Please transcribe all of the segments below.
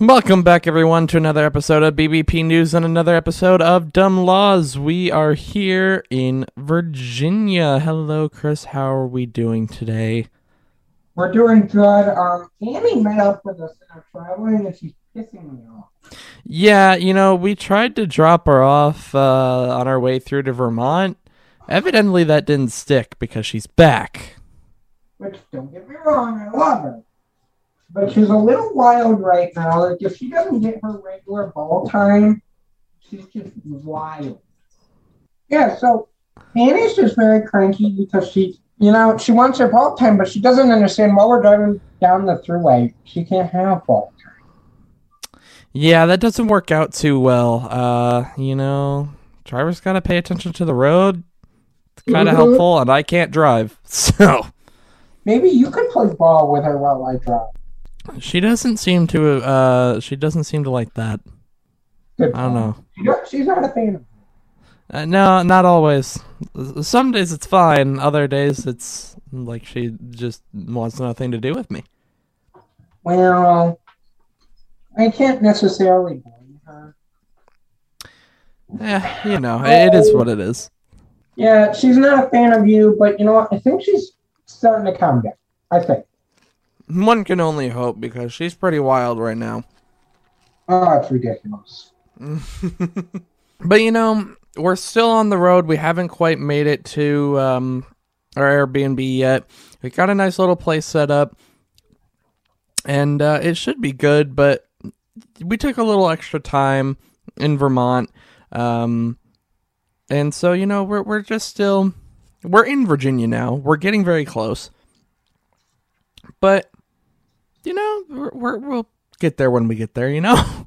Welcome back, everyone, to another episode of BBP News and another episode of Dumb Laws. We are here in Virginia. Hello, Chris. How are we doing today? We're doing good. Um, Annie met up with us in our traveling, and she's pissing me off. Yeah, you know, we tried to drop her off uh, on our way through to Vermont. Evidently, that didn't stick because she's back. Which, don't get me wrong, I love her. But she's a little wild right now. Like, if she doesn't get her regular ball time, she's just wild. Yeah, so Annie's just very cranky because she, you know, she wants her ball time, but she doesn't understand while we're driving down the thruway, she can't have ball time. Yeah, that doesn't work out too well. Uh, you know, drivers got to pay attention to the road. It's kind of Mhm. helpful, and I can't drive. So. Maybe you could play ball with her while I drive. She doesn't seem to. Uh, she doesn't seem to like that. Good I don't know. She's not a fan of Uh, no, not always. Some days it's fine. Other days it's like she just wants nothing to do with me. Well, I can't necessarily blame her. Yeah, you know, it is what it is. Yeah, she's not a fan of you, but you know what? I think she's starting to calm down. I think. One can only hope because she's pretty wild right now. Oh, it's ridiculous. But you know, we're still on the road. We haven't quite made it to um, our Airbnb yet. We got a nice little place set up, and uh, it should be good. But we took a little extra time in Vermont, um, and so you know, we're we're just still we're in Virginia now. We're getting very close, but you know, we're, we're we'll get there when we get there. You know.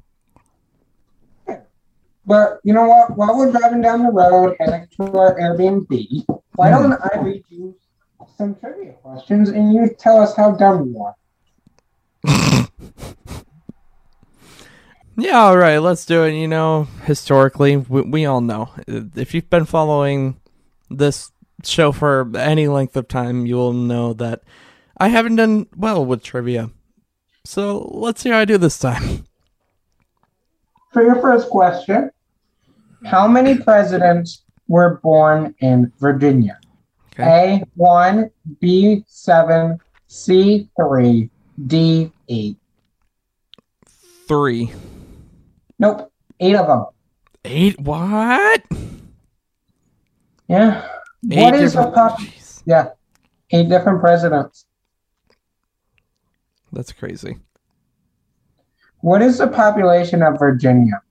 But you know what? While we're driving down the road heading to our Airbnb, why Hmm. don't I read you some trivia questions and you tell us how dumb you are? Yeah, all right, let's do it. You know, historically, we, we all know. If you've been following this show for any length of time, you will know that I haven't done well with trivia. So let's see how I do this time. For your first question, how many presidents were born in Virginia? Okay. A one, B seven, C three, D eight. Three. Nope, eight of them. Eight? What? Yeah. Eight what is a pop? Yeah, eight different presidents. That's crazy. What is the population of Virginia?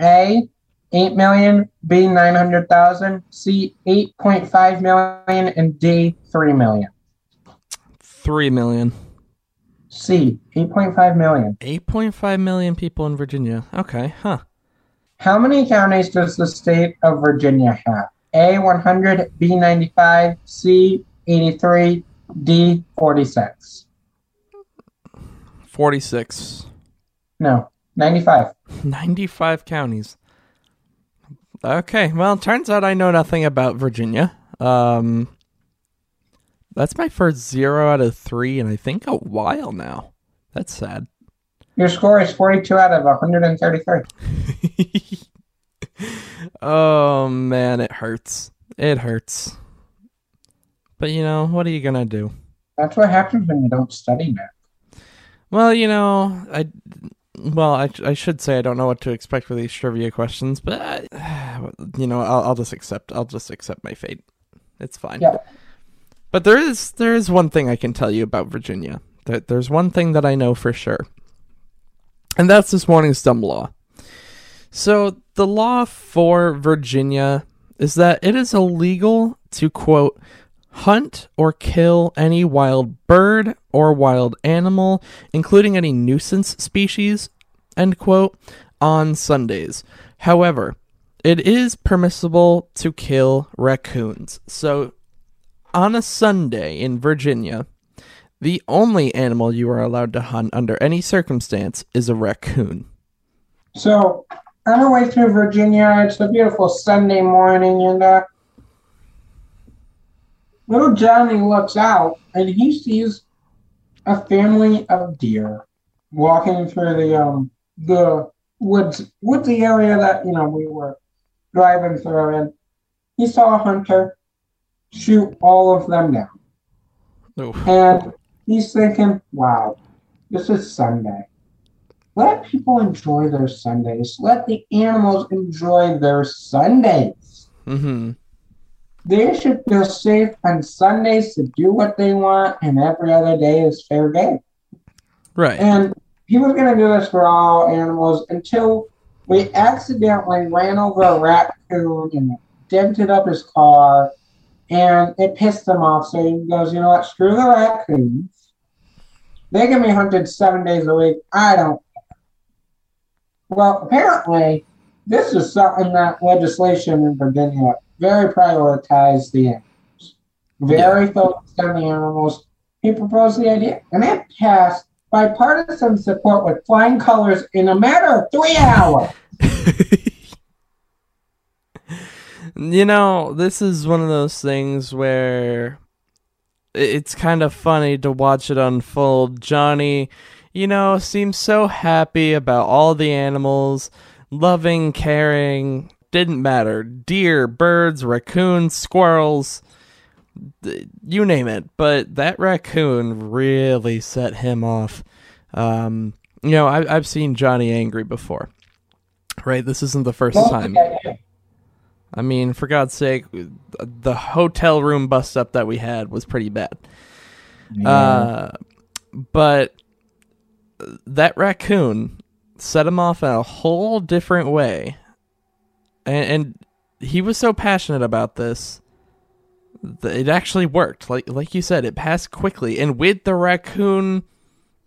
A, 8 million, B, 900,000, C, 8.5 million, and D, 3 million. Three million. C, 8.5 million. 8.5 million people in Virginia. Okay, huh. How many counties does the state of Virginia have? A, 100, B, 95, C, 83, D, 46. 46. No, 95. 95 counties. Okay, well, turns out I know nothing about Virginia. Um, that's my first zero out of three, and I think a while now. That's sad. Your score is 42 out of 133. oh man, it hurts. It hurts. But you know, what are you gonna do? That's what happens when you don't study math. Well, you know, I well, I, I should say I don't know what to expect with these trivia questions, but I, you know, I'll, I'll just accept. I'll just accept my fate. It's fine. Yeah. But there is there is one thing I can tell you about Virginia. There, there's one thing that I know for sure, and that's this morning's dumb law. So the law for Virginia is that it is illegal to quote hunt or kill any wild bird or wild animal, including any nuisance species, end quote, on Sundays. However, it is permissible to kill raccoons. So on a Sunday in Virginia, the only animal you are allowed to hunt under any circumstance is a raccoon. So, on our way through Virginia, it's a beautiful Sunday morning, and uh, little Johnny looks out and he sees a family of deer walking through the um, the woods woodsy area that you know we were driving through, and he saw a hunter shoot all of them down. Oof. And he's thinking, wow, this is Sunday. Let people enjoy their Sundays. Let the animals enjoy their Sundays. Mm-hmm. They should feel safe on Sundays to do what they want, and every other day is fair game. Right. And he was going to do this for all animals until we accidentally ran over a raccoon and dented up his car, and it pissed him off. So he goes, you know what? Screw the raccoons. They can be hunted seven days a week. I don't. care." Well, apparently, this is something that legislation in Virginia very prioritized the animals, very focused on the animals. He proposed the idea, and it passed bipartisan support with flying colors in a matter of three hours. you know, this is one of those things where it's kind of funny to watch it unfold. Johnny, you know, seems so happy about all the animals, loving, caring, didn't matter. Deer, birds, raccoons, squirrels, th- you name it. But that raccoon really set him off. Um, you know, I, I've seen Johnny angry before. Right, this isn't the first time. I mean, for God's sake, the hotel room bust up that we had was pretty bad. Uh, but that raccoon set him off in a whole different way. And, and he was so passionate about this that it actually worked. Like like you said, it passed quickly and with the raccoon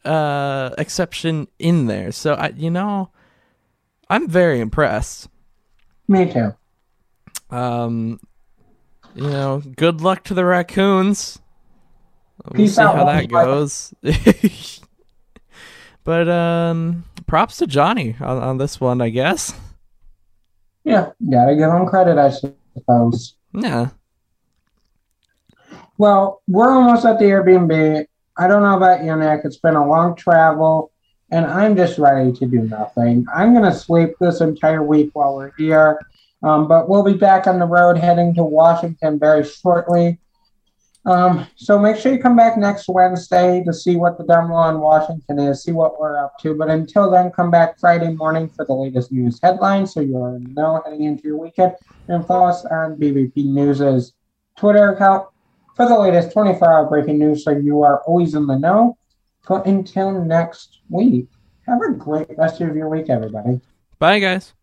uh exception in there. So I you know, I'm very impressed. Me too. Um, you know, good luck to the raccoons. We'll Peace see out, how that goes. but um, props to Johnny on, on this one, I guess. Yeah, gotta give him credit, I suppose. Yeah. Well, we're almost at the Airbnb. I don't know about you, Nick. It's been a long travel, and I'm just ready to do nothing. I'm going to sleep this entire week while we're here, um, but we'll be back on the road heading to Washington very shortly. Um, so make sure you come back next Wednesday to see what the dumb law in Washington is, see what we're up to. But until then, come back Friday morning for the latest news headlines so you'll know heading into your weekend. And follow us on BBP News' Twitter account for the latest 24 hour breaking news so you are always in the know. But until next week, have a great rest of your week, everybody. Bye, guys.